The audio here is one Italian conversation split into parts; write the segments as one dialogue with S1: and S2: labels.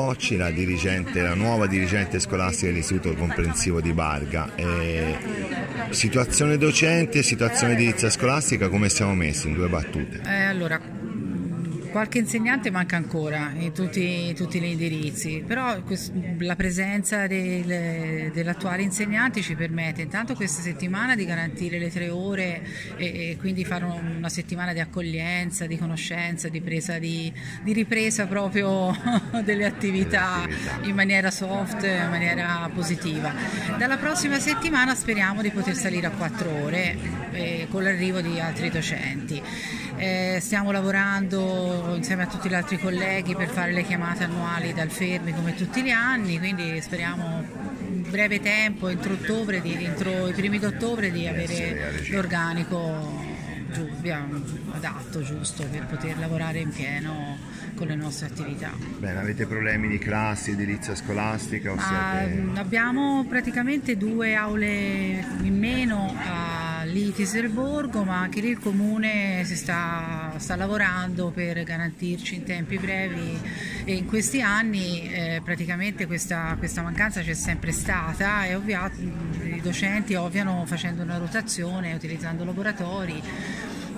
S1: Pocci, la, la, nuova dirigente scolastica dell'Istituto Comprensivo di Barga. E situazione docente situazione edilizia scolastica, come siamo messi in due battute?
S2: Eh, allora, Qualche insegnante manca ancora in tutti, in tutti gli indirizzi, però la presenza del, dell'attuale insegnante ci permette intanto questa settimana di garantire le tre ore e, e quindi fare una settimana di accoglienza, di conoscenza, di, di, di ripresa proprio delle attività in maniera soft, in maniera positiva. Dalla prossima settimana speriamo di poter salire a quattro ore eh, con l'arrivo di altri docenti. Eh, stiamo lavorando insieme a tutti gli altri colleghi per fare le chiamate annuali dal Fermi come tutti gli anni, quindi speriamo in breve tempo, entro, ottobre, di, entro i primi di ottobre, di avere l'organico adatto, giusto, per poter lavorare in pieno con le nostre attività.
S1: Bene, avete problemi di classi, edilizia scolastica?
S2: Siete... Abbiamo praticamente due aule in meno a lì Tiserborgo, ma anche lì il comune si sta, sta, lavorando per garantirci in tempi brevi e in questi anni eh, praticamente questa, questa, mancanza c'è sempre stata e ovviato, i docenti ovviano facendo una rotazione, utilizzando laboratori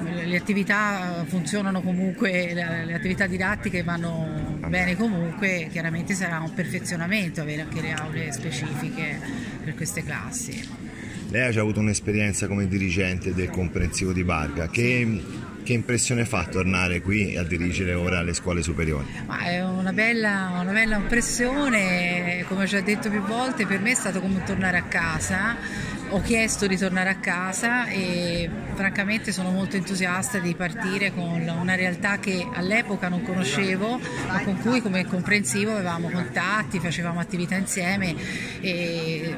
S2: le attività funzionano comunque, le attività didattiche vanno bene comunque, chiaramente sarà un perfezionamento avere anche le aule specifiche per queste classi.
S1: Lei ha già avuto un'esperienza come dirigente del comprensivo di Barga. Che, che impressione fa tornare qui a dirigere ora le scuole superiori?
S2: Ma è una bella, una bella impressione, come ho già detto più volte, per me è stato come tornare a casa ho chiesto di tornare a casa e francamente sono molto entusiasta di partire con una realtà che all'epoca non conoscevo ma con cui come comprensivo avevamo contatti, facevamo attività insieme e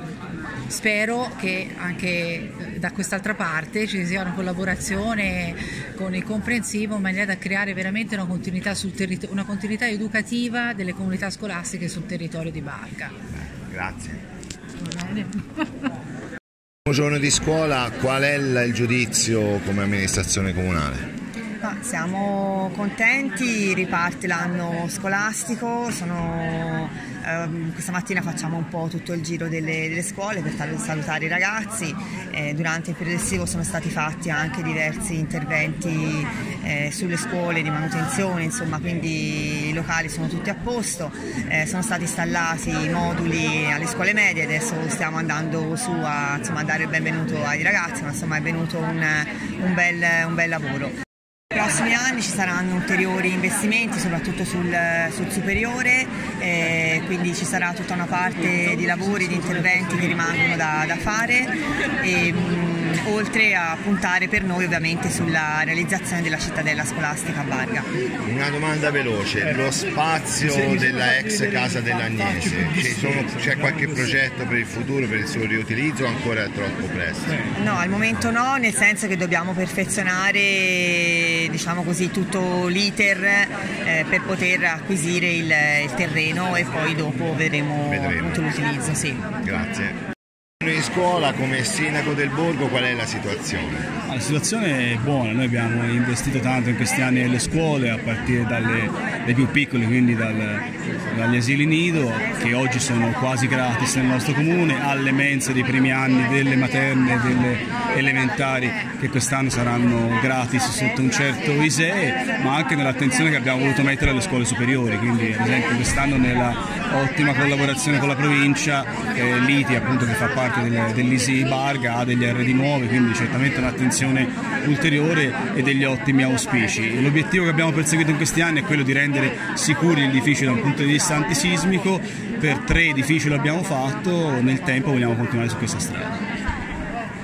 S2: spero che anche da quest'altra parte ci sia una collaborazione con il comprensivo in maniera da creare veramente una continuità, una continuità educativa delle comunità scolastiche sul territorio di Barca.
S1: Grazie. Giorno di scuola, qual è il giudizio come amministrazione comunale?
S3: Siamo contenti, riparte l'anno scolastico, sono Ehm, questa mattina facciamo un po' tutto il giro delle, delle scuole per salutare i ragazzi. Eh, durante il periodo estivo sono stati fatti anche diversi interventi eh, sulle scuole di manutenzione, insomma, quindi i locali sono tutti a posto. Eh, sono stati installati moduli alle scuole medie, adesso stiamo andando su a insomma, dare il benvenuto ai ragazzi, ma insomma è venuto un, un, bel, un bel lavoro. Prossimi anni ci saranno ulteriori investimenti, soprattutto sul, sul superiore, eh, quindi ci sarà tutta una parte di lavori, di interventi che rimangono da, da fare. E, mh, oltre a puntare per noi ovviamente sulla realizzazione della cittadella scolastica a Barga.
S1: Una domanda veloce, lo spazio della ex casa dell'Agnese, c'è qualche progetto per il futuro, per il suo riutilizzo o ancora è troppo presto?
S3: No, al momento no, nel senso che dobbiamo perfezionare diciamo così, tutto l'iter eh, per poter acquisire il, il, terreno e poi dopo vedremo, vedremo. l'utilizzo. Sì.
S1: Grazie. In scuola come sindaco del borgo qual è la situazione?
S4: La situazione è buona, noi abbiamo investito tanto in questi anni nelle scuole a partire dalle, più piccoli, quindi dal, dagli asili nido che oggi sono quasi gratis nel nostro comune, alle mense dei primi anni delle materne delle elementari che quest'anno saranno gratis sotto un certo ISEE, ma anche nell'attenzione che abbiamo voluto mettere alle scuole superiori, quindi ad esempio quest'anno nella ottima collaborazione con la provincia, eh, l'ITI appunto che fa parte del, dell'Easy Barga, ha degli RD nuovi, quindi certamente un'attenzione ulteriore e degli ottimi auspici. L'obiettivo che abbiamo perseguito in questi anni è quello di rendere sicuri gli edifici da un punto di vista antisismico, per tre edifici lo abbiamo fatto, nel tempo vogliamo continuare su questa strada.